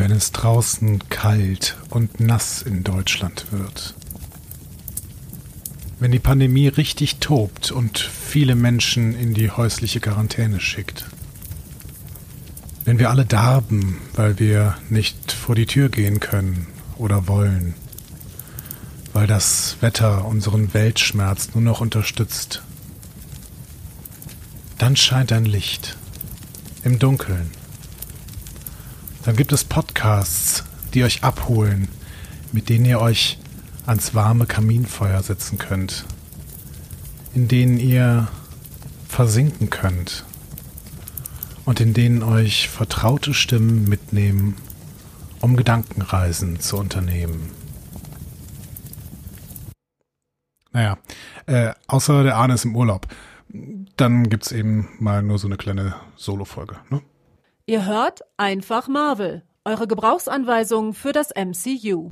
wenn es draußen kalt und nass in Deutschland wird. Wenn die Pandemie richtig tobt und viele Menschen in die häusliche Quarantäne schickt. Wenn wir alle darben, weil wir nicht vor die Tür gehen können oder wollen. Weil das Wetter unseren Weltschmerz nur noch unterstützt. Dann scheint ein Licht. Im Dunkeln dann gibt es Podcasts, die euch abholen, mit denen ihr euch ans warme Kaminfeuer setzen könnt, in denen ihr versinken könnt und in denen euch vertraute Stimmen mitnehmen, um Gedankenreisen zu unternehmen. Naja, äh, außer der Arne ist im Urlaub. Dann gibt's eben mal nur so eine kleine Solo-Folge, ne? Ihr hört einfach Marvel, eure Gebrauchsanweisung für das MCU.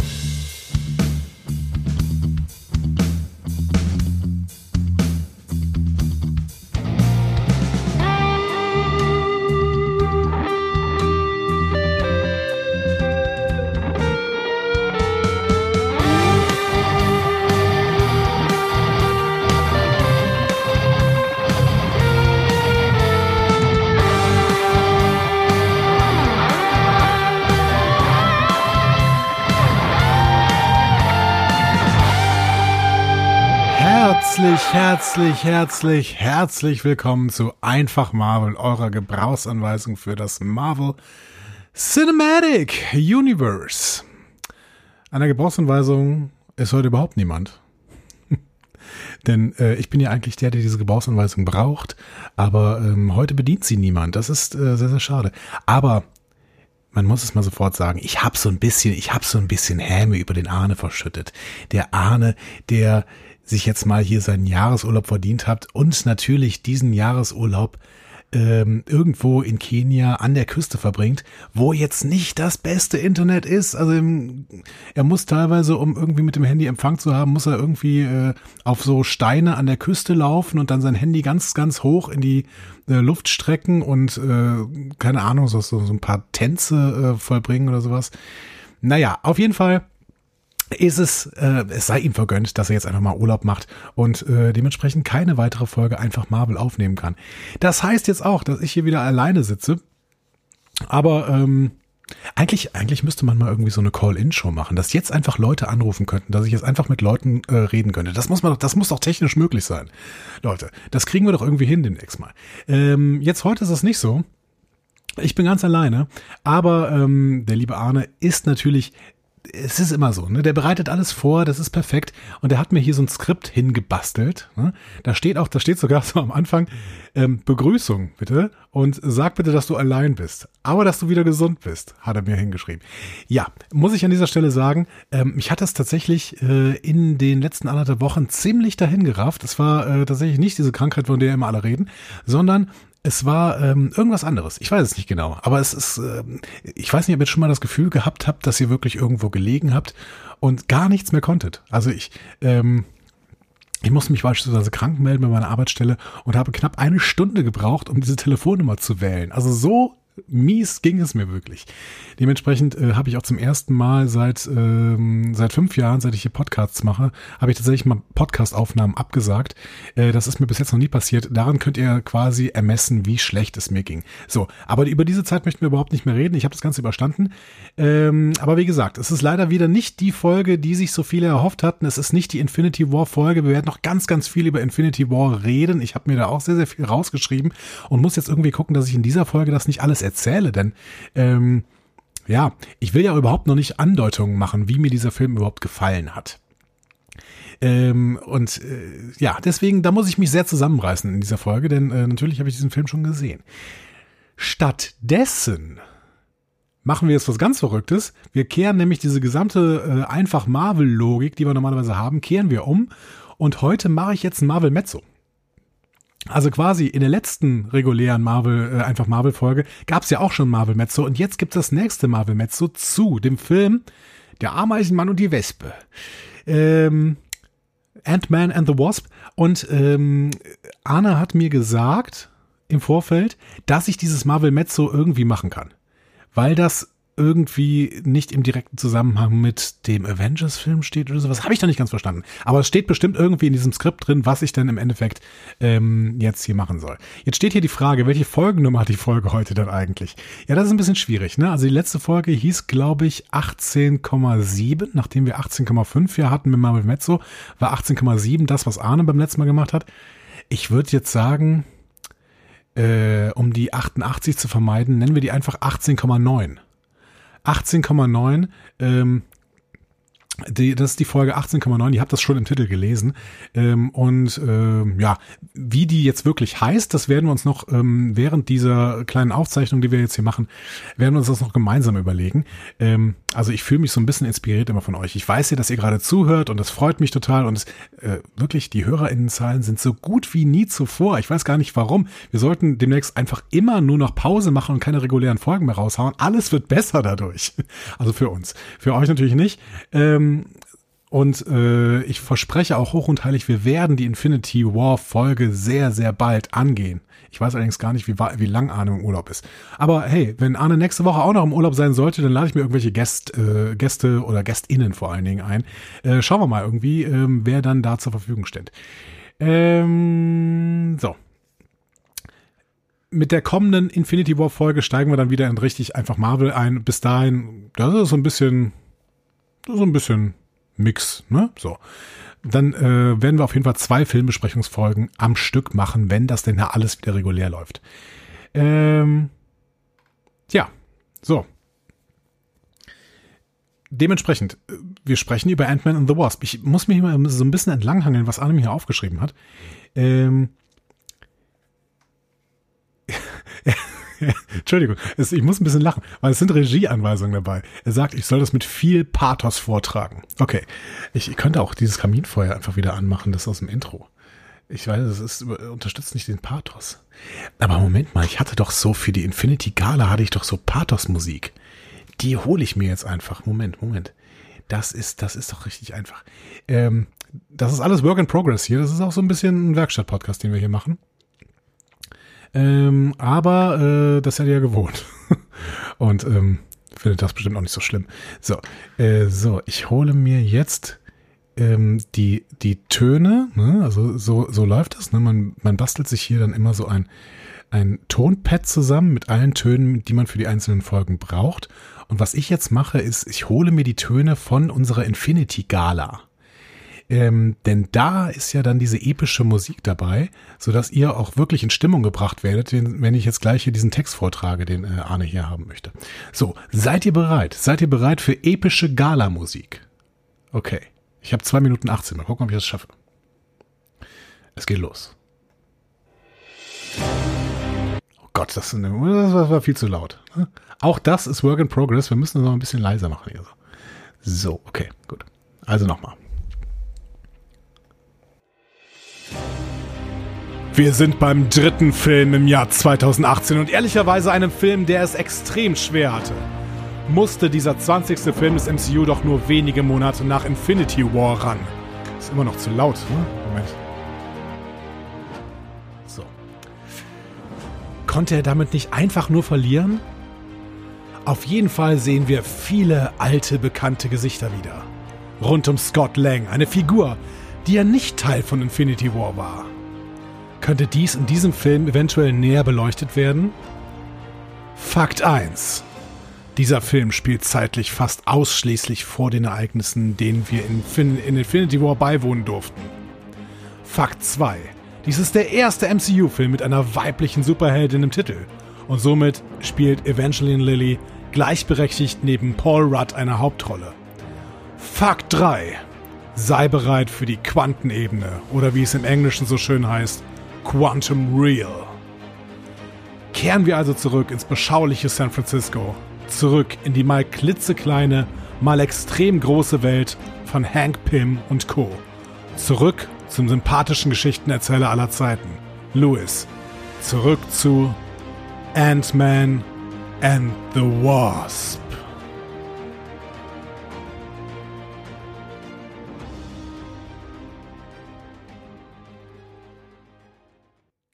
Herzlich, herzlich, herzlich, willkommen zu Einfach Marvel, eurer Gebrauchsanweisung für das Marvel Cinematic Universe. An der Gebrauchsanweisung ist heute überhaupt niemand. Denn äh, ich bin ja eigentlich der, der diese Gebrauchsanweisung braucht, aber ähm, heute bedient sie niemand. Das ist äh, sehr, sehr schade. Aber man muss es mal sofort sagen, ich habe so ein bisschen, ich habe so ein bisschen Häme über den Ahne verschüttet. Der Ahne, der sich jetzt mal hier seinen Jahresurlaub verdient habt und natürlich diesen Jahresurlaub ähm, irgendwo in Kenia an der Küste verbringt, wo jetzt nicht das beste Internet ist. Also im, er muss teilweise, um irgendwie mit dem Handy Empfang zu haben, muss er irgendwie äh, auf so Steine an der Küste laufen und dann sein Handy ganz, ganz hoch in die äh, Luft strecken und äh, keine Ahnung, so, so, ein paar Tänze äh, vollbringen oder sowas. Naja, auf jeden Fall ist es, äh, es sei ihm vergönnt, dass er jetzt einfach mal Urlaub macht und äh, dementsprechend keine weitere Folge einfach Marvel aufnehmen kann. Das heißt jetzt auch, dass ich hier wieder alleine sitze. Aber ähm, eigentlich, eigentlich müsste man mal irgendwie so eine Call-In-Show machen, dass jetzt einfach Leute anrufen könnten, dass ich jetzt einfach mit Leuten äh, reden könnte. Das muss man doch, das muss doch technisch möglich sein. Leute, das kriegen wir doch irgendwie hin demnächst mal. Ähm, jetzt heute ist es nicht so. Ich bin ganz alleine, aber ähm, der liebe Arne ist natürlich es ist immer so, ne? Der bereitet alles vor, das ist perfekt. Und er hat mir hier so ein Skript hingebastelt. Ne? Da steht auch, da steht sogar so am Anfang, ähm, Begrüßung bitte und sag bitte, dass du allein bist. Aber dass du wieder gesund bist, hat er mir hingeschrieben. Ja, muss ich an dieser Stelle sagen, ähm, mich hat das tatsächlich äh, in den letzten anderthalb Wochen ziemlich dahin gerafft. Es war äh, tatsächlich nicht diese Krankheit, von der immer alle reden, sondern es war ähm, irgendwas anderes. Ich weiß es nicht genau. Aber es ist, äh, ich weiß nicht, ob ihr schon mal das Gefühl gehabt habt, dass ihr wirklich irgendwo gelegen habt und gar nichts mehr konntet. Also ich, ähm, ich musste mich beispielsweise krank melden bei meiner Arbeitsstelle und habe knapp eine Stunde gebraucht, um diese Telefonnummer zu wählen. Also so mies ging es mir wirklich. Dementsprechend äh, habe ich auch zum ersten Mal seit ähm, seit fünf Jahren, seit ich hier Podcasts mache, habe ich tatsächlich mal Podcast-Aufnahmen abgesagt. Äh, das ist mir bis jetzt noch nie passiert. Daran könnt ihr quasi ermessen, wie schlecht es mir ging. So, aber über diese Zeit möchten wir überhaupt nicht mehr reden. Ich habe das Ganze überstanden. Ähm, aber wie gesagt, es ist leider wieder nicht die Folge, die sich so viele erhofft hatten. Es ist nicht die Infinity War Folge. Wir werden noch ganz, ganz viel über Infinity War reden. Ich habe mir da auch sehr, sehr viel rausgeschrieben und muss jetzt irgendwie gucken, dass ich in dieser Folge das nicht alles erzähle, denn ähm, ja, ich will ja überhaupt noch nicht Andeutungen machen, wie mir dieser Film überhaupt gefallen hat. Ähm, und äh, ja, deswegen, da muss ich mich sehr zusammenreißen in dieser Folge, denn äh, natürlich habe ich diesen Film schon gesehen. Stattdessen machen wir jetzt was ganz Verrücktes. Wir kehren nämlich diese gesamte äh, einfach Marvel-Logik, die wir normalerweise haben, kehren wir um. Und heute mache ich jetzt ein Marvel-Mezzo. Also quasi in der letzten regulären Marvel, äh, einfach Marvel-Folge, gab es ja auch schon Marvel Mezzo und jetzt gibt es das nächste Marvel Mezzo zu dem Film Der Ameisenmann und die Wespe. Ähm, Ant-Man and the Wasp. Und ähm, Anna hat mir gesagt im Vorfeld, dass ich dieses Marvel Mezzo irgendwie machen kann. Weil das irgendwie nicht im direkten Zusammenhang mit dem Avengers-Film steht oder sowas. Habe ich da nicht ganz verstanden. Aber es steht bestimmt irgendwie in diesem Skript drin, was ich dann im Endeffekt ähm, jetzt hier machen soll. Jetzt steht hier die Frage, welche Folgennummer hat die Folge heute dann eigentlich? Ja, das ist ein bisschen schwierig. Ne? Also die letzte Folge hieß, glaube ich, 18,7. Nachdem wir 18,5 hier hatten mit Marvel Mezzo, war 18,7 das, was Arne beim letzten Mal gemacht hat. Ich würde jetzt sagen, äh, um die 88 zu vermeiden, nennen wir die einfach 18,9. 18,9 ähm, die, das ist die Folge 18,9, ihr habt das schon im Titel gelesen. Ähm, und ähm, ja, wie die jetzt wirklich heißt, das werden wir uns noch ähm, während dieser kleinen Aufzeichnung, die wir jetzt hier machen, werden wir uns das noch gemeinsam überlegen. Ähm, also ich fühle mich so ein bisschen inspiriert immer von euch. Ich weiß ja, dass ihr gerade zuhört und das freut mich total. Und es, äh, wirklich, die HörerInnenzahlen sind so gut wie nie zuvor. Ich weiß gar nicht warum. Wir sollten demnächst einfach immer nur noch Pause machen und keine regulären Folgen mehr raushauen. Alles wird besser dadurch. Also für uns. Für euch natürlich nicht. Ähm, und äh, ich verspreche auch hoch und heilig, wir werden die Infinity War Folge sehr, sehr bald angehen. Ich weiß allerdings gar nicht, wie, wie lang Arne im Urlaub ist. Aber hey, wenn Arne nächste Woche auch noch im Urlaub sein sollte, dann lade ich mir irgendwelche Gäst, äh, Gäste oder GästInnen vor allen Dingen ein. Äh, schauen wir mal irgendwie, ähm, wer dann da zur Verfügung steht. Ähm, so. Mit der kommenden Infinity War Folge steigen wir dann wieder in richtig einfach Marvel ein. Bis dahin, das ist so ein bisschen so ein bisschen Mix, ne? So. Dann äh, werden wir auf jeden Fall zwei Filmbesprechungsfolgen am Stück machen, wenn das denn ja alles wieder regulär läuft. Ähm, ja, so. Dementsprechend, wir sprechen über Ant-Man and the Wasp. Ich muss mich mal so ein bisschen entlanghangeln, was Anne hier aufgeschrieben hat. Ähm, Entschuldigung, es, ich muss ein bisschen lachen, weil es sind Regieanweisungen dabei. Er sagt, ich soll das mit viel Pathos vortragen. Okay, ich, ich könnte auch dieses Kaminfeuer einfach wieder anmachen, das aus dem Intro. Ich weiß, es ist, unterstützt nicht den Pathos. Aber Moment mal, ich hatte doch so für die Infinity Gala hatte ich doch so Pathos-Musik. Die hole ich mir jetzt einfach. Moment, Moment. Das ist, das ist doch richtig einfach. Ähm, das ist alles Work in Progress hier. Das ist auch so ein bisschen ein Werkstatt-Podcast, den wir hier machen. Ähm, aber äh, das seid ihr ja gewohnt. Und ähm, findet das bestimmt auch nicht so schlimm. So, äh, so, ich hole mir jetzt ähm, die, die Töne, ne? also so, so läuft das. Ne? Man, man bastelt sich hier dann immer so ein, ein Tonpad zusammen mit allen Tönen, die man für die einzelnen Folgen braucht. Und was ich jetzt mache, ist, ich hole mir die Töne von unserer Infinity Gala. Ähm, denn da ist ja dann diese epische Musik dabei, sodass ihr auch wirklich in Stimmung gebracht werdet, wenn ich jetzt gleich hier diesen Text vortrage, den äh, Arne hier haben möchte. So, seid ihr bereit? Seid ihr bereit für epische Gala-Musik? Okay. Ich habe zwei Minuten 18. Mal gucken, ob ich das schaffe. Es geht los. Oh Gott, das, das war viel zu laut. Auch das ist Work in Progress. Wir müssen es noch ein bisschen leiser machen hier. So, okay, gut. Also nochmal. Wir sind beim dritten Film im Jahr 2018 und ehrlicherweise einem Film, der es extrem schwer hatte. Musste dieser 20. Film des MCU doch nur wenige Monate nach Infinity War ran. Ist immer noch zu laut, ne? Moment. So. Konnte er damit nicht einfach nur verlieren? Auf jeden Fall sehen wir viele alte, bekannte Gesichter wieder. Rund um Scott Lang, eine Figur, die ja nicht Teil von Infinity War war. Könnte dies in diesem Film eventuell näher beleuchtet werden? Fakt 1. Dieser Film spielt zeitlich fast ausschließlich vor den Ereignissen, denen wir in, fin in Infinity War beiwohnen durften. Fakt 2. Dies ist der erste MCU-Film mit einer weiblichen Superheldin im Titel. Und somit spielt Evangeline Lilly gleichberechtigt neben Paul Rudd eine Hauptrolle. Fakt 3. Sei bereit für die Quantenebene oder wie es im Englischen so schön heißt, Quantum Real. Kehren wir also zurück ins beschauliche San Francisco, zurück in die mal klitzekleine, mal extrem große Welt von Hank Pym und Co. Zurück zum sympathischen Geschichtenerzähler aller Zeiten, Lewis. Zurück zu Ant-Man and the Wasp.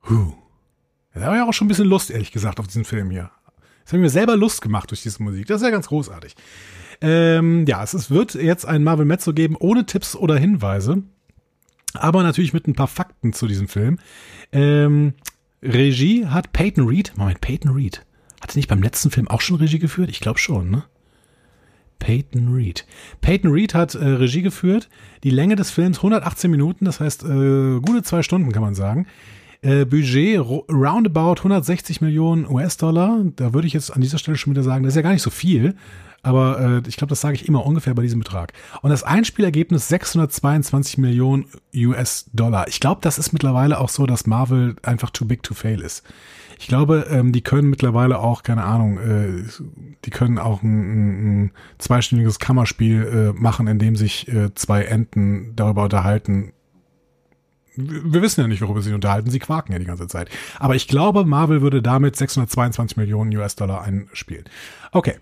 Huh. Da habe ich auch schon ein bisschen Lust, ehrlich gesagt, auf diesen Film hier. Das habe ich mir selber Lust gemacht durch diese Musik. Das ist ja ganz großartig. Ähm, ja, es ist, wird jetzt ein Marvel Mezzo geben, ohne Tipps oder Hinweise. Aber natürlich mit ein paar Fakten zu diesem Film. Ähm, Regie hat Peyton Reed. Moment, Peyton Reed. Hat er nicht beim letzten Film auch schon Regie geführt? Ich glaube schon, ne? Peyton Reed. Peyton Reed hat äh, Regie geführt. Die Länge des Films 118 Minuten, das heißt äh, gute zwei Stunden, kann man sagen. Äh, Budget roundabout 160 Millionen US-Dollar. Da würde ich jetzt an dieser Stelle schon wieder sagen, das ist ja gar nicht so viel. Aber äh, ich glaube, das sage ich immer ungefähr bei diesem Betrag. Und das Einspielergebnis 622 Millionen US-Dollar. Ich glaube, das ist mittlerweile auch so, dass Marvel einfach too big to fail ist. Ich glaube, ähm, die können mittlerweile auch, keine Ahnung, äh, die können auch ein, ein, ein zweistündiges Kammerspiel äh, machen, in dem sich äh, zwei Enten darüber unterhalten. Wir wissen ja nicht, worüber sie unterhalten. Sie quaken ja die ganze Zeit. Aber ich glaube, Marvel würde damit 622 Millionen US-Dollar einspielen. Okay.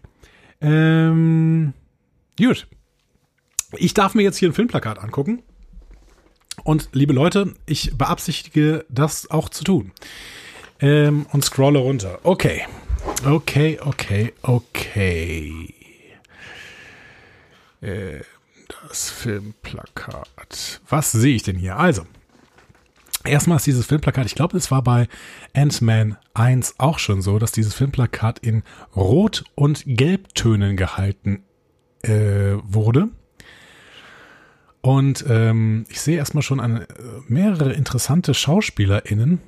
Ähm, gut. Ich darf mir jetzt hier ein Filmplakat angucken. Und liebe Leute, ich beabsichtige, das auch zu tun. Ähm, und scrolle runter. Okay. Okay, okay, okay. Äh, das Filmplakat. Was sehe ich denn hier? Also, erstmal ist dieses Filmplakat, ich glaube, es war bei Ant-Man 1 auch schon so, dass dieses Filmplakat in Rot- und Gelbtönen gehalten äh, wurde. Und ähm, ich sehe erstmal schon eine, äh, mehrere interessante SchauspielerInnen,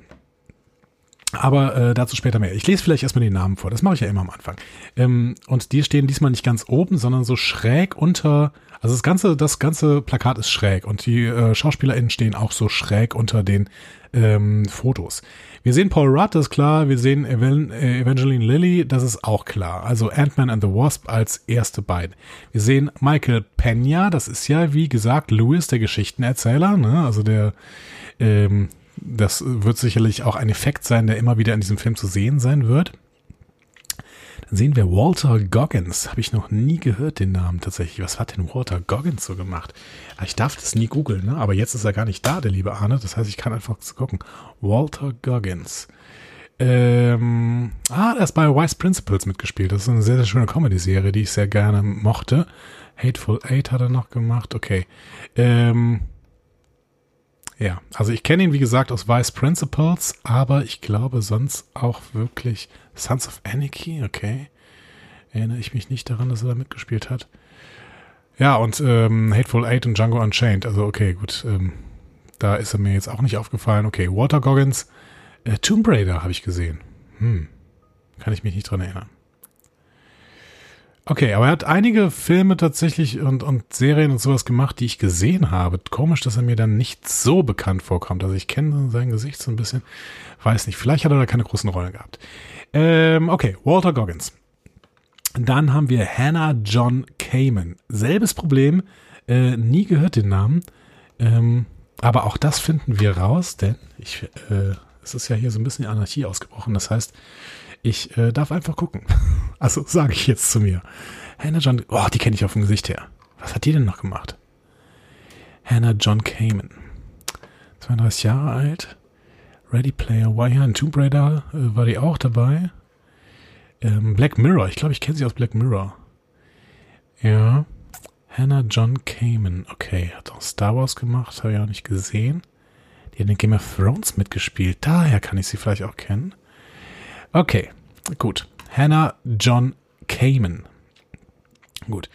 aber äh, dazu später mehr. Ich lese vielleicht erstmal die Namen vor. Das mache ich ja immer am Anfang. Ähm, und die stehen diesmal nicht ganz oben, sondern so schräg unter. Also das ganze, das ganze Plakat ist schräg und die äh, SchauspielerInnen stehen auch so schräg unter den ähm, Fotos. Wir sehen Paul Rudd, das ist klar. Wir sehen Evan äh, Evangeline Lilly, das ist auch klar. Also Ant-Man and the Wasp als erste beiden. Wir sehen Michael Pena, das ist ja, wie gesagt, Lewis, der Geschichtenerzähler, ne? also der ähm, das wird sicherlich auch ein Effekt sein, der immer wieder in diesem Film zu sehen sein wird. Dann sehen wir Walter Goggins. Habe ich noch nie gehört, den Namen tatsächlich. Was hat denn Walter Goggins so gemacht? Ah, ich darf das nie googeln, ne? aber jetzt ist er gar nicht da, der liebe Arne. Das heißt, ich kann einfach gucken. Walter Goggins. Ähm, ah, er ist bei Wise Principles mitgespielt. Das ist eine sehr, sehr schöne Comedy-Serie, die ich sehr gerne mochte. Hateful Eight hat er noch gemacht. Okay. Ähm, ja, also ich kenne ihn, wie gesagt, aus Vice Principles, aber ich glaube sonst auch wirklich Sons of Anarchy, okay. Erinnere ich mich nicht daran, dass er da mitgespielt hat. Ja, und ähm, Hateful Eight und Django Unchained, also okay, gut. Ähm, da ist er mir jetzt auch nicht aufgefallen. Okay, Walter Goggins, äh, Tomb Raider habe ich gesehen. Hm, kann ich mich nicht dran erinnern. Okay, aber er hat einige Filme tatsächlich und, und Serien und sowas gemacht, die ich gesehen habe. Komisch, dass er mir dann nicht so bekannt vorkommt. Also ich kenne sein Gesicht so ein bisschen. Weiß nicht, vielleicht hat er da keine großen Rollen gehabt. Ähm, okay, Walter Goggins. Dann haben wir Hannah John Kamen. Selbes Problem, äh, nie gehört den Namen. Ähm, aber auch das finden wir raus, denn ich, äh, es ist ja hier so ein bisschen Anarchie ausgebrochen. Das heißt, ich äh, darf einfach gucken. Also sage ich jetzt zu mir. Hannah John, oh, die kenne ich auf dem Gesicht her. Was hat die denn noch gemacht? Hannah John Kamen. 32 Jahre alt. Ready Player ja, in Tomb Raider äh, war die auch dabei. Ähm, Black Mirror, ich glaube, ich kenne sie aus Black Mirror. Ja. Hannah John Kamen, okay, hat auch Star Wars gemacht, habe ich auch nicht gesehen. Die hat in Game of Thrones mitgespielt, daher kann ich sie vielleicht auch kennen. Okay, gut. Hannah John Kamen. Gut.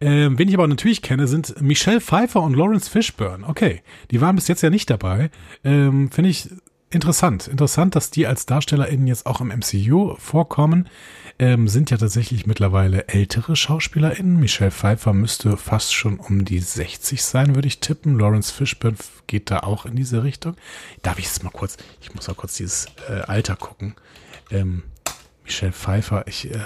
Ähm, wen ich aber natürlich kenne, sind Michelle Pfeiffer und Lawrence Fishburne. Okay, die waren bis jetzt ja nicht dabei. Ähm, Finde ich interessant. Interessant, dass die als DarstellerInnen jetzt auch im MCU vorkommen. Ähm, sind ja tatsächlich mittlerweile ältere SchauspielerInnen. Michelle Pfeiffer müsste fast schon um die 60 sein, würde ich tippen. Lawrence Fishburne geht da auch in diese Richtung. Darf ich es mal kurz, ich muss mal kurz dieses äh, Alter gucken ähm, Michelle Pfeiffer, ich, äh,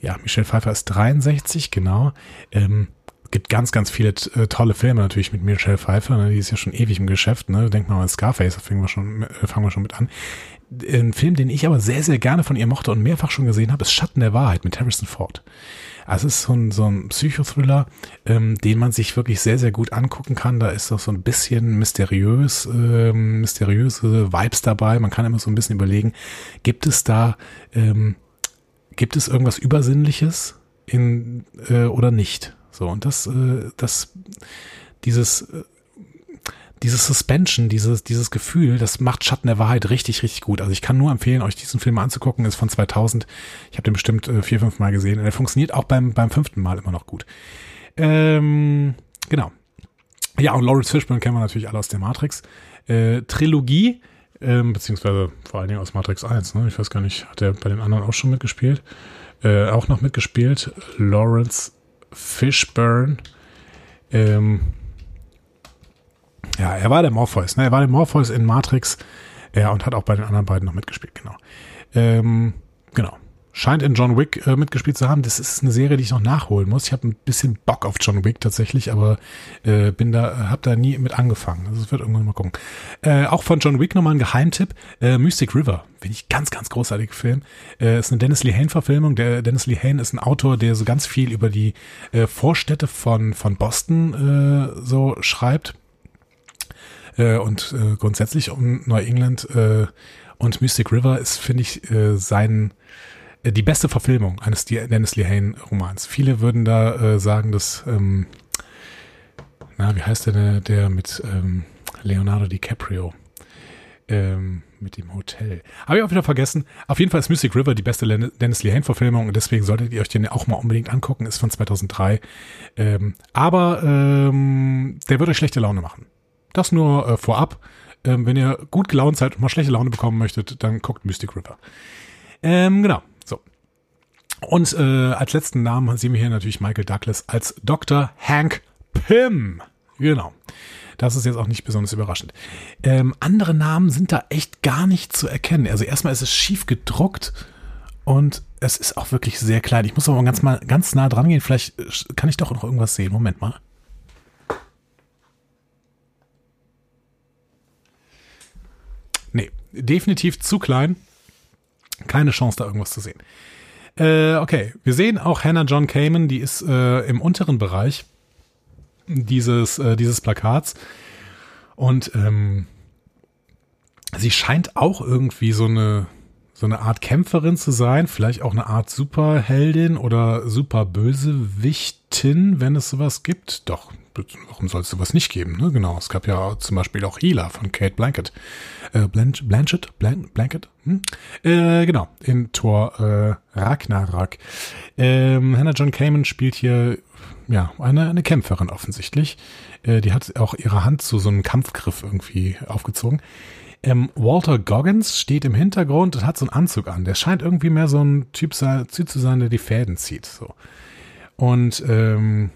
ja, Michelle Pfeiffer ist 63, genau. Ähm, gibt ganz, ganz viele äh, tolle Filme natürlich mit Michelle Pfeiffer, ne? die ist ja schon ewig im Geschäft, ne? Denkt mal an Scarface, da fangen wir schon, äh, fangen wir schon mit an. Ein Film, den ich aber sehr, sehr gerne von ihr mochte und mehrfach schon gesehen habe, ist Schatten der Wahrheit mit Harrison Ford. Also es ist so ein, so ein Psychothriller, ähm, den man sich wirklich sehr, sehr gut angucken kann. Da ist auch so ein bisschen mysteriös, ähm, mysteriöse Vibes dabei. Man kann immer so ein bisschen überlegen, gibt es da ähm, gibt es irgendwas Übersinnliches in äh, oder nicht? So, und das, äh, das, dieses, äh, dieses Suspension, dieses, dieses Gefühl, das macht Schatten der Wahrheit richtig, richtig gut. Also ich kann nur empfehlen, euch diesen Film anzugucken, ist von 2000. Ich habe den bestimmt äh, vier, fünf Mal gesehen und er funktioniert auch beim, beim fünften Mal immer noch gut. Ähm, genau. Ja, und Lawrence Fishburne kennen wir natürlich alle aus der Matrix. Äh, Trilogie, ähm, beziehungsweise vor allen Dingen aus Matrix 1, ne? Ich weiß gar nicht, hat er bei den anderen auch schon mitgespielt? Äh, auch noch mitgespielt. Lawrence Fishburne. Ähm, ja, er war der Morpheus, ne? Er war der Morpheus in Matrix. Ja, und hat auch bei den anderen beiden noch mitgespielt, genau. Ähm, genau scheint in John Wick äh, mitgespielt zu haben. Das ist eine Serie, die ich noch nachholen muss. Ich habe ein bisschen Bock auf John Wick tatsächlich, aber äh, bin da, habe da nie mit angefangen. Also es wird irgendwann mal gucken. Äh, auch von John Wick nochmal ein Geheimtipp: äh, Mystic River, finde ich ganz, ganz großartiger Film. Äh, ist eine Dennis Lehane Verfilmung. Der Dennis Lehane ist ein Autor, der so ganz viel über die äh, Vorstädte von von Boston äh, so schreibt äh, und äh, grundsätzlich um Neuengland. Äh, und Mystic River ist, finde ich, äh, sein die beste Verfilmung eines Dennis Lehane Romans. Viele würden da äh, sagen, dass, ähm, na, wie heißt der, der, mit ähm, Leonardo DiCaprio? Ähm, mit dem Hotel. Habe ich auch wieder vergessen. Auf jeden Fall ist Mystic River die beste Dennis Lehane Verfilmung und deswegen solltet ihr euch den auch mal unbedingt angucken. Ist von 2003. Ähm, aber ähm, der würde euch schlechte Laune machen. Das nur äh, vorab. Ähm, wenn ihr gut gelaunt seid und mal schlechte Laune bekommen möchtet, dann guckt Mystic River. Ähm, genau. Und äh, als letzten Namen sehen wir hier natürlich Michael Douglas als Dr. Hank Pym. Genau. Das ist jetzt auch nicht besonders überraschend. Ähm, andere Namen sind da echt gar nicht zu erkennen. Also erstmal ist es schief gedruckt und es ist auch wirklich sehr klein. Ich muss aber ganz mal ganz nah dran gehen. Vielleicht äh, kann ich doch noch irgendwas sehen. Moment mal. Nee, definitiv zu klein. Keine Chance, da irgendwas zu sehen. Äh, okay, wir sehen auch Hannah John Kamen, die ist äh, im unteren Bereich dieses, äh, dieses Plakats. Und ähm, sie scheint auch irgendwie so eine, so eine Art Kämpferin zu sein, vielleicht auch eine Art Superheldin oder Superbösewichtin, wenn es sowas gibt. Doch, warum soll es sowas nicht geben? Ne? Genau, es gab ja zum Beispiel auch Healer von Kate Blanket. Äh, Blanch Blanchett? Blan Blanket? Hm? Äh, genau, in Tor äh, Ragnarok. Ähm, Hannah John Kamen spielt hier ja eine, eine Kämpferin offensichtlich. Äh, die hat auch ihre Hand zu so einem Kampfgriff irgendwie aufgezogen. Ähm, Walter Goggins steht im Hintergrund und hat so einen Anzug an. Der scheint irgendwie mehr so ein Typ, typ zu sein, der die Fäden zieht. So. Und ähm,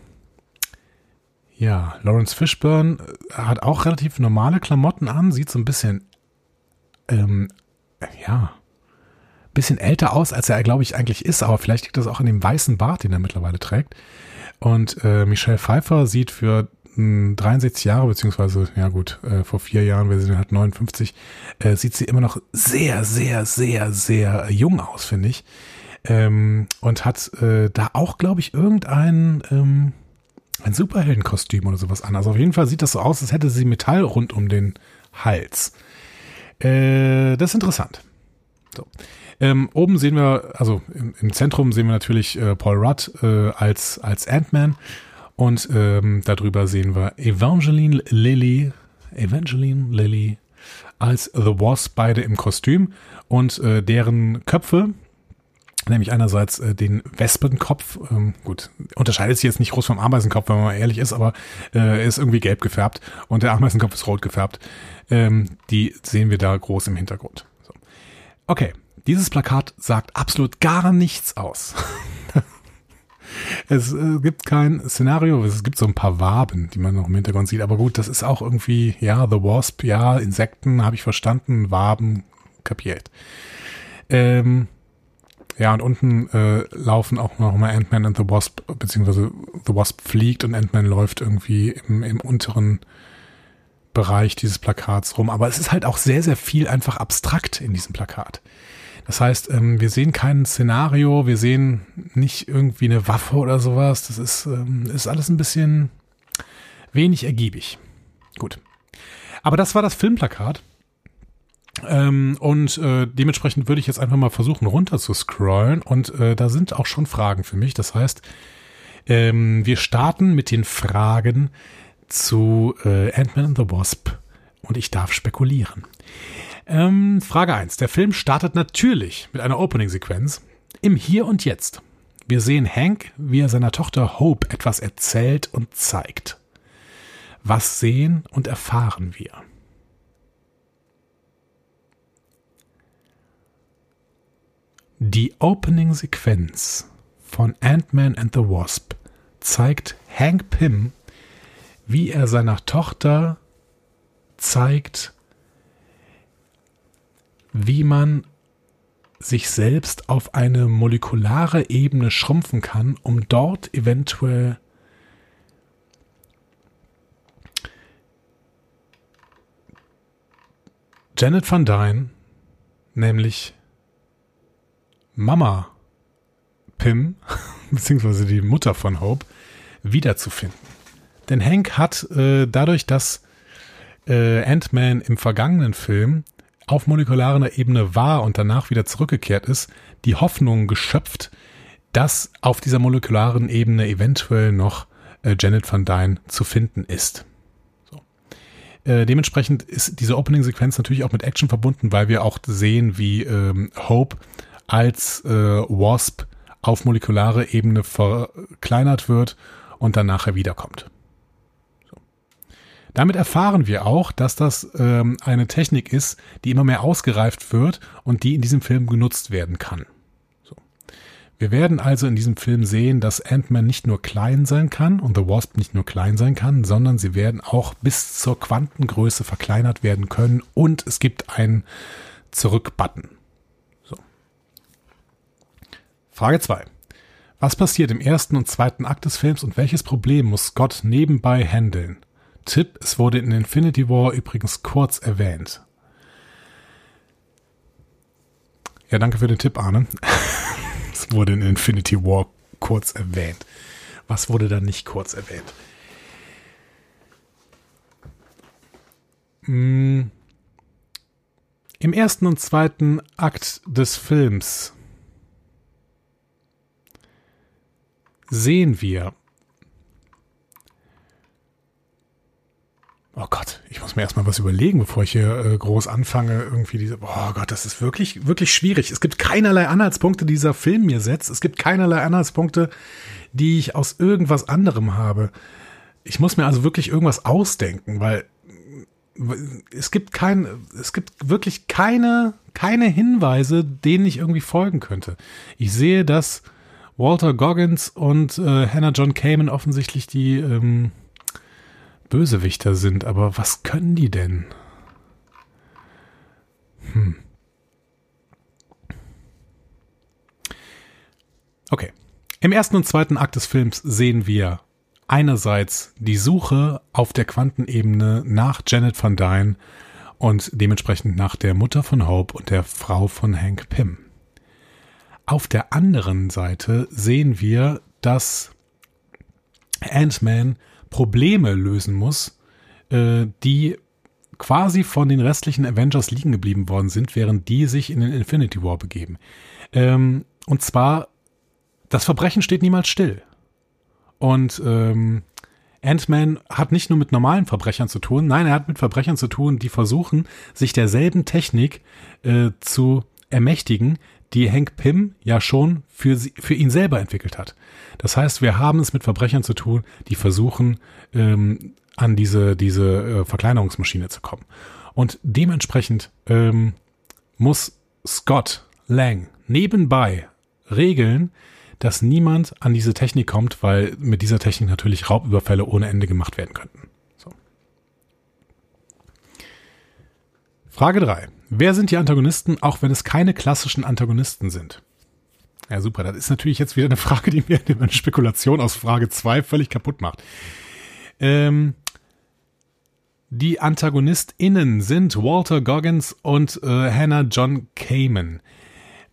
ja, Lawrence Fishburne äh, hat auch relativ normale Klamotten an, sieht so ein bisschen, ähm, ja, bisschen älter aus, als er, glaube ich, eigentlich ist, aber vielleicht liegt das auch an dem weißen Bart, den er mittlerweile trägt. Und äh, Michelle Pfeiffer sieht für mh, 63 Jahre, beziehungsweise, ja gut, äh, vor vier Jahren, wir sind halt 59, äh, sieht sie immer noch sehr, sehr, sehr, sehr jung aus, finde ich. Ähm, und hat äh, da auch, glaube ich, irgendein, ähm, ein Superheldenkostüm oder sowas an. Also auf jeden Fall sieht das so aus, als hätte sie Metall rund um den Hals. Äh, das ist interessant. So. Ähm, oben sehen wir, also im, im Zentrum sehen wir natürlich äh, Paul Rudd äh, als, als Ant-Man und ähm, darüber sehen wir Evangeline Lilly, Evangeline Lilly als The Wasp, beide im Kostüm und äh, deren Köpfe, nämlich einerseits äh, den Wespenkopf, ähm, gut, unterscheidet sich jetzt nicht groß vom Ameisenkopf, wenn man ehrlich ist, aber äh, er ist irgendwie gelb gefärbt und der Ameisenkopf ist rot gefärbt. Ähm, die sehen wir da groß im Hintergrund. So. Okay, dieses Plakat sagt absolut gar nichts aus. es äh, gibt kein Szenario, es gibt so ein paar Waben, die man noch im Hintergrund sieht, aber gut, das ist auch irgendwie, ja, The Wasp, ja, Insekten, habe ich verstanden, Waben, kapiert. Ähm, ja, und unten äh, laufen auch noch mal Ant-Man und The Wasp, beziehungsweise The Wasp fliegt und Ant-Man läuft irgendwie im, im unteren Bereich dieses Plakats rum. Aber es ist halt auch sehr, sehr viel einfach abstrakt in diesem Plakat. Das heißt, ähm, wir sehen kein Szenario, wir sehen nicht irgendwie eine Waffe oder sowas. Das ist, ähm, ist alles ein bisschen wenig ergiebig. Gut. Aber das war das Filmplakat. Ähm, und äh, dementsprechend würde ich jetzt einfach mal versuchen, runter zu scrollen. Und äh, da sind auch schon Fragen für mich. Das heißt, ähm, wir starten mit den Fragen zu äh, Ant-Man and the Wasp. Und ich darf spekulieren. Ähm, Frage 1. Der Film startet natürlich mit einer Opening-Sequenz im Hier und Jetzt. Wir sehen Hank, wie er seiner Tochter Hope etwas erzählt und zeigt. Was sehen und erfahren wir? Die Opening-Sequenz von Ant-Man and the Wasp zeigt Hank Pym, wie er seiner Tochter zeigt, wie man sich selbst auf eine molekulare Ebene schrumpfen kann, um dort eventuell Janet Van Dyne, nämlich Mama Pim, beziehungsweise die Mutter von Hope, wiederzufinden. Denn Hank hat äh, dadurch, dass äh, Ant-Man im vergangenen Film auf molekularer Ebene war und danach wieder zurückgekehrt ist, die Hoffnung geschöpft, dass auf dieser molekularen Ebene eventuell noch äh, Janet Van Dyne zu finden ist. So. Äh, dementsprechend ist diese Opening-Sequenz natürlich auch mit Action verbunden, weil wir auch sehen, wie ähm, Hope als äh, Wasp auf molekulare Ebene verkleinert wird und dann nachher wiederkommt. So. Damit erfahren wir auch, dass das ähm, eine Technik ist, die immer mehr ausgereift wird und die in diesem Film genutzt werden kann. So. Wir werden also in diesem Film sehen, dass Ant-Man nicht nur klein sein kann und The Wasp nicht nur klein sein kann, sondern sie werden auch bis zur Quantengröße verkleinert werden können und es gibt einen Zurück-Button. Frage 2. Was passiert im ersten und zweiten Akt des Films und welches Problem muss Scott nebenbei handeln? Tipp, es wurde in Infinity War übrigens kurz erwähnt. Ja, danke für den Tipp, Arne. es wurde in Infinity War kurz erwähnt. Was wurde da nicht kurz erwähnt? Hm. Im ersten und zweiten Akt des Films sehen wir. Oh Gott, ich muss mir erstmal was überlegen, bevor ich hier äh, groß anfange. Irgendwie diese, oh Gott, das ist wirklich, wirklich schwierig. Es gibt keinerlei Anhaltspunkte, die dieser Film mir setzt. Es gibt keinerlei Anhaltspunkte, die ich aus irgendwas anderem habe. Ich muss mir also wirklich irgendwas ausdenken, weil es gibt kein, es gibt wirklich keine, keine Hinweise, denen ich irgendwie folgen könnte. Ich sehe, dass Walter Goggins und äh, Hannah John Kamen offensichtlich die ähm, Bösewichter sind. Aber was können die denn? Hm. Okay. Im ersten und zweiten Akt des Films sehen wir einerseits die Suche auf der Quantenebene nach Janet Van Dyne und dementsprechend nach der Mutter von Hope und der Frau von Hank Pym. Auf der anderen Seite sehen wir, dass Ant-Man Probleme lösen muss, äh, die quasi von den restlichen Avengers liegen geblieben worden sind, während die sich in den Infinity War begeben. Ähm, und zwar, das Verbrechen steht niemals still. Und ähm, Ant-Man hat nicht nur mit normalen Verbrechern zu tun, nein, er hat mit Verbrechern zu tun, die versuchen, sich derselben Technik äh, zu ermächtigen, die Hank Pym ja schon für, sie, für ihn selber entwickelt hat. Das heißt, wir haben es mit Verbrechern zu tun, die versuchen, ähm, an diese, diese äh, Verkleinerungsmaschine zu kommen. Und dementsprechend ähm, muss Scott Lang nebenbei regeln, dass niemand an diese Technik kommt, weil mit dieser Technik natürlich Raubüberfälle ohne Ende gemacht werden könnten. So. Frage drei: Wer sind die Antagonisten, auch wenn es keine klassischen Antagonisten sind? Ja, super. Das ist natürlich jetzt wieder eine Frage, die mir eine Spekulation aus Frage 2 völlig kaputt macht. Ähm, die AntagonistInnen sind Walter Goggins und äh, Hannah John Kamen.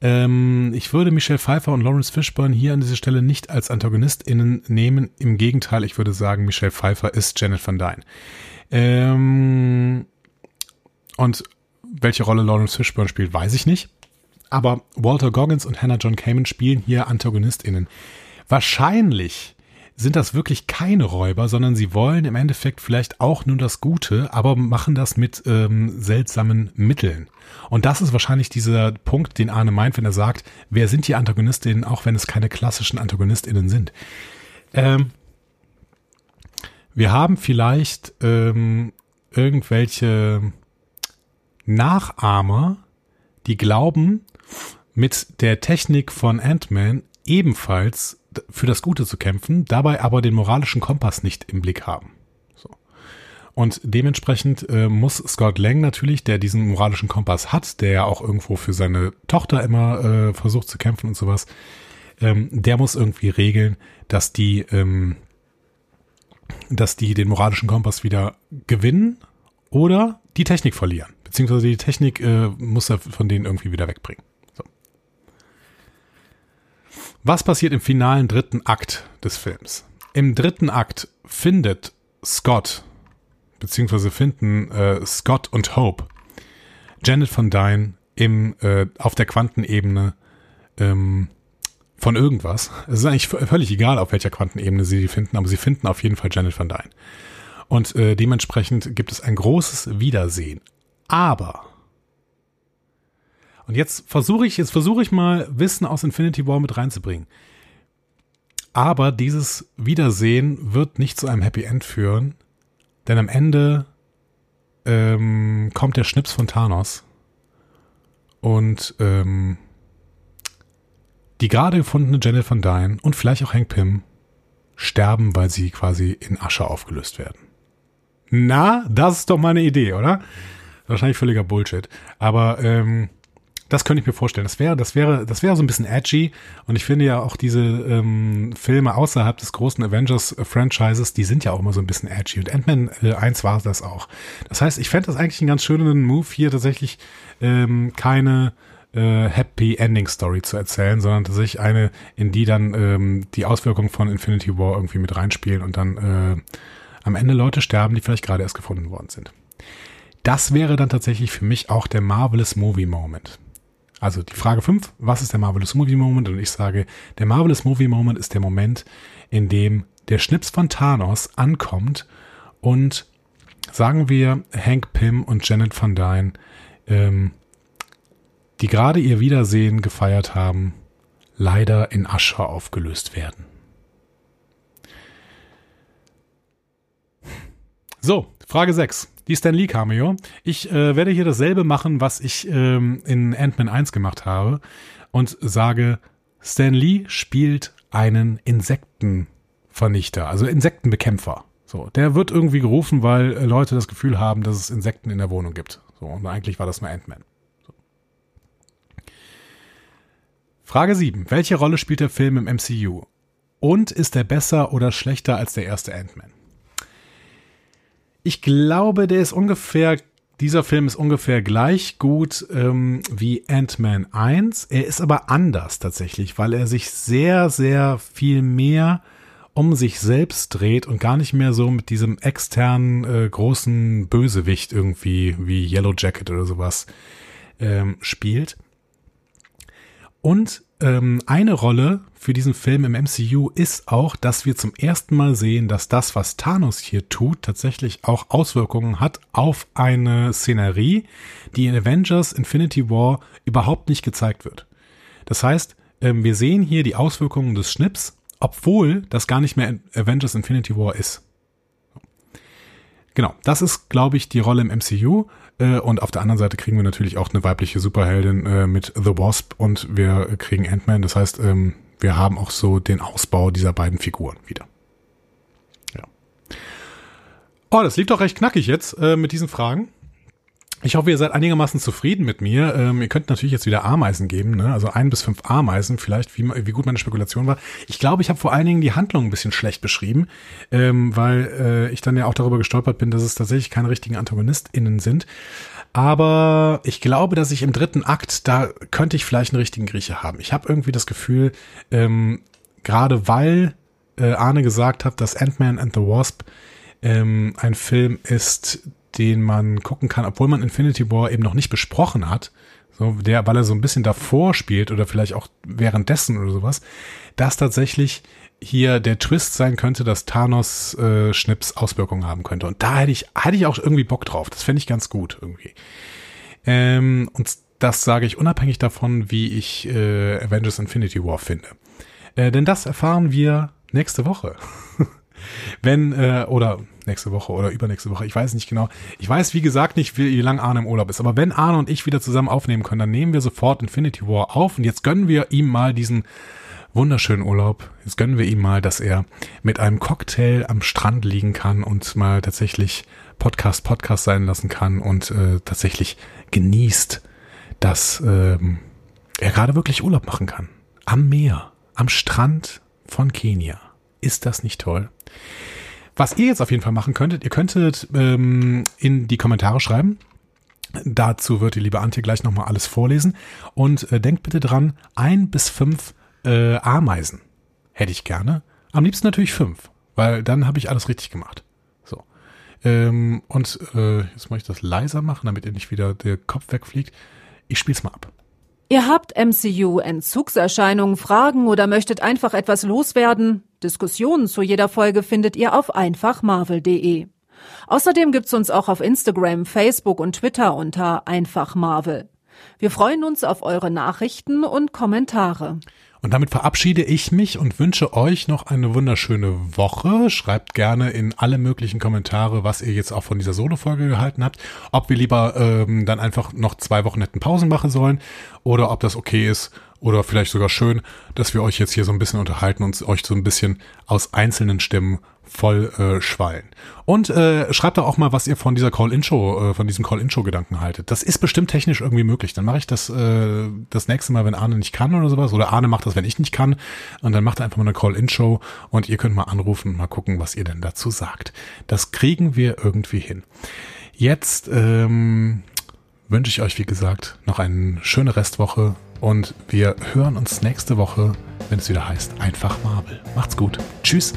Ähm, ich würde Michelle Pfeiffer und Lawrence Fishburne hier an dieser Stelle nicht als AntagonistInnen nehmen. Im Gegenteil, ich würde sagen, Michelle Pfeiffer ist Janet Van Dyne. Ähm, und welche Rolle Lawrence Fishburne spielt, weiß ich nicht. Aber Walter Goggins und Hannah John Kamen spielen hier AntagonistInnen. Wahrscheinlich sind das wirklich keine Räuber, sondern sie wollen im Endeffekt vielleicht auch nur das Gute, aber machen das mit ähm, seltsamen Mitteln. Und das ist wahrscheinlich dieser Punkt, den Arne meint, wenn er sagt, wer sind die Antagonistinnen, auch wenn es keine klassischen Antagonistinnen sind. Ähm, wir haben vielleicht ähm, irgendwelche Nachahmer, die glauben, mit der Technik von Ant-Man ebenfalls für das Gute zu kämpfen, dabei aber den moralischen Kompass nicht im Blick haben. So. Und dementsprechend äh, muss Scott Lang natürlich, der diesen moralischen Kompass hat, der ja auch irgendwo für seine Tochter immer äh, versucht zu kämpfen und sowas, ähm, der muss irgendwie regeln, dass die, ähm, dass die den moralischen Kompass wieder gewinnen oder die Technik verlieren. Beziehungsweise die Technik äh, muss er von denen irgendwie wieder wegbringen. Was passiert im finalen dritten Akt des Films? Im dritten Akt findet Scott, beziehungsweise finden äh, Scott und Hope Janet Van Dyne im, äh, auf der Quantenebene ähm, von irgendwas. Es ist eigentlich völlig egal, auf welcher Quantenebene sie die finden, aber sie finden auf jeden Fall Janet Van Dyne. Und äh, dementsprechend gibt es ein großes Wiedersehen. Aber und jetzt versuche ich, jetzt versuche ich mal Wissen aus Infinity War mit reinzubringen. Aber dieses Wiedersehen wird nicht zu einem Happy End führen, denn am Ende ähm, kommt der Schnips von Thanos und ähm, die gerade gefundene Janet Van Dyne und vielleicht auch Hank Pym sterben, weil sie quasi in Asche aufgelöst werden. Na, das ist doch mal eine Idee, oder? Wahrscheinlich völliger Bullshit. Aber ähm, das könnte ich mir vorstellen. Das wäre, das wäre, das wäre so ein bisschen edgy. Und ich finde ja auch diese ähm, Filme außerhalb des großen Avengers-Franchises, die sind ja auch immer so ein bisschen edgy. Und Ant-Man äh, 1 war das auch. Das heißt, ich fände das eigentlich einen ganz schönen Move, hier tatsächlich ähm, keine äh, Happy Ending Story zu erzählen, sondern tatsächlich eine, in die dann ähm, die Auswirkungen von Infinity War irgendwie mit reinspielen und dann äh, am Ende Leute sterben, die vielleicht gerade erst gefunden worden sind. Das wäre dann tatsächlich für mich auch der Marvelous Movie Moment. Also die Frage 5, was ist der Marvelous Movie Moment? Und ich sage, der Marvelous Movie Moment ist der Moment, in dem der Schnips von Thanos ankommt und sagen wir Hank Pym und Janet Van Dyne, ähm, die gerade ihr Wiedersehen gefeiert haben, leider in Asche aufgelöst werden. So, Frage 6 die Stan Lee Cameo. Ich äh, werde hier dasselbe machen, was ich ähm, in Ant-Man 1 gemacht habe und sage, Stan Lee spielt einen Insektenvernichter, also Insektenbekämpfer. So, der wird irgendwie gerufen, weil äh, Leute das Gefühl haben, dass es Insekten in der Wohnung gibt. So, und eigentlich war das nur Ant-Man. So. Frage 7. Welche Rolle spielt der Film im MCU? Und ist er besser oder schlechter als der erste Ant-Man? Ich glaube, der ist ungefähr, dieser Film ist ungefähr gleich gut ähm, wie Ant-Man 1. Er ist aber anders tatsächlich, weil er sich sehr, sehr viel mehr um sich selbst dreht und gar nicht mehr so mit diesem externen äh, großen Bösewicht irgendwie wie Yellow Jacket oder sowas ähm, spielt. Und ähm, eine Rolle für diesen Film im MCU ist auch, dass wir zum ersten Mal sehen, dass das, was Thanos hier tut, tatsächlich auch Auswirkungen hat auf eine Szenerie, die in Avengers Infinity War überhaupt nicht gezeigt wird. Das heißt, ähm, wir sehen hier die Auswirkungen des Schnips, obwohl das gar nicht mehr Avengers Infinity War ist. Genau, das ist, glaube ich, die Rolle im MCU. Äh, und auf der anderen Seite kriegen wir natürlich auch eine weibliche Superheldin äh, mit The Wasp und wir kriegen Ant-Man. Das heißt, ähm, wir haben auch so den Ausbau dieser beiden Figuren wieder. Ja. Oh, das liegt doch recht knackig jetzt äh, mit diesen Fragen. Ich hoffe, ihr seid einigermaßen zufrieden mit mir. Ähm, ihr könnt natürlich jetzt wieder Ameisen geben, ne? also ein bis fünf Ameisen, vielleicht, wie, wie gut meine Spekulation war. Ich glaube, ich habe vor allen Dingen die Handlung ein bisschen schlecht beschrieben, ähm, weil äh, ich dann ja auch darüber gestolpert bin, dass es tatsächlich keine richtigen AntagonistInnen sind. Aber ich glaube, dass ich im dritten Akt, da könnte ich vielleicht einen richtigen Grieche haben. Ich habe irgendwie das Gefühl, ähm, gerade weil äh, Arne gesagt hat, dass Ant-Man and the Wasp ähm, ein Film ist, den man gucken kann, obwohl man Infinity War eben noch nicht besprochen hat, so der, weil er so ein bisschen davor spielt oder vielleicht auch währenddessen oder sowas, dass tatsächlich hier der Twist sein könnte, dass Thanos äh, Schnips Auswirkungen haben könnte. Und da hätte ich, hätte ich auch irgendwie Bock drauf. Das fände ich ganz gut irgendwie. Ähm, und das sage ich unabhängig davon, wie ich äh, Avengers Infinity War finde. Äh, denn das erfahren wir nächste Woche. Wenn, äh, oder nächste Woche oder übernächste Woche, ich weiß nicht genau. Ich weiß, wie gesagt, nicht, wie, wie lange Arne im Urlaub ist. Aber wenn Arne und ich wieder zusammen aufnehmen können, dann nehmen wir sofort Infinity War auf. Und jetzt gönnen wir ihm mal diesen wunderschönen Urlaub. Jetzt gönnen wir ihm mal, dass er mit einem Cocktail am Strand liegen kann und mal tatsächlich Podcast Podcast sein lassen kann und äh, tatsächlich genießt, dass ähm, er gerade wirklich Urlaub machen kann. Am Meer, am Strand von Kenia. Ist das nicht toll? Was ihr jetzt auf jeden Fall machen könntet, ihr könntet ähm, in die Kommentare schreiben. Dazu wird die liebe Antje gleich nochmal alles vorlesen. Und äh, denkt bitte dran, ein bis fünf äh, Ameisen hätte ich gerne. Am liebsten natürlich fünf, weil dann habe ich alles richtig gemacht. So. Ähm, und äh, jetzt muss ich das leiser machen, damit ihr nicht wieder der Kopf wegfliegt. Ich spiel's mal ab. Ihr habt MCU-Entzugserscheinungen, Fragen oder möchtet einfach etwas loswerden? Diskussionen zu jeder Folge findet ihr auf einfachmarvel.de. Außerdem gibt's uns auch auf Instagram, Facebook und Twitter unter einfachmarvel. Wir freuen uns auf eure Nachrichten und Kommentare. Und damit verabschiede ich mich und wünsche euch noch eine wunderschöne Woche. Schreibt gerne in alle möglichen Kommentare, was ihr jetzt auch von dieser Solo-Folge gehalten habt. Ob wir lieber ähm, dann einfach noch zwei Wochen hätten Pausen machen sollen oder ob das okay ist oder vielleicht sogar schön, dass wir euch jetzt hier so ein bisschen unterhalten und euch so ein bisschen aus einzelnen Stimmen voll äh, schwallen. Und äh, schreibt doch auch mal, was ihr von dieser Call-In-Show, äh, von diesem Call-In-Show-Gedanken haltet. Das ist bestimmt technisch irgendwie möglich. Dann mache ich das äh, das nächste Mal, wenn Arne nicht kann oder sowas. Oder Arne macht das, wenn ich nicht kann. Und dann macht er einfach mal eine Call-In-Show und ihr könnt mal anrufen und mal gucken, was ihr denn dazu sagt. Das kriegen wir irgendwie hin. Jetzt ähm, wünsche ich euch, wie gesagt, noch eine schöne Restwoche und wir hören uns nächste Woche, wenn es wieder heißt, einfach Marvel. Macht's gut. Tschüss.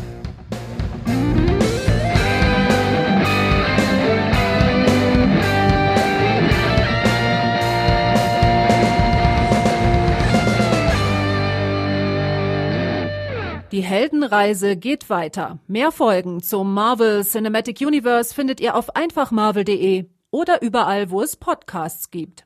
Die Heldenreise geht weiter. Mehr Folgen zum Marvel Cinematic Universe findet ihr auf einfachmarvel.de oder überall, wo es Podcasts gibt.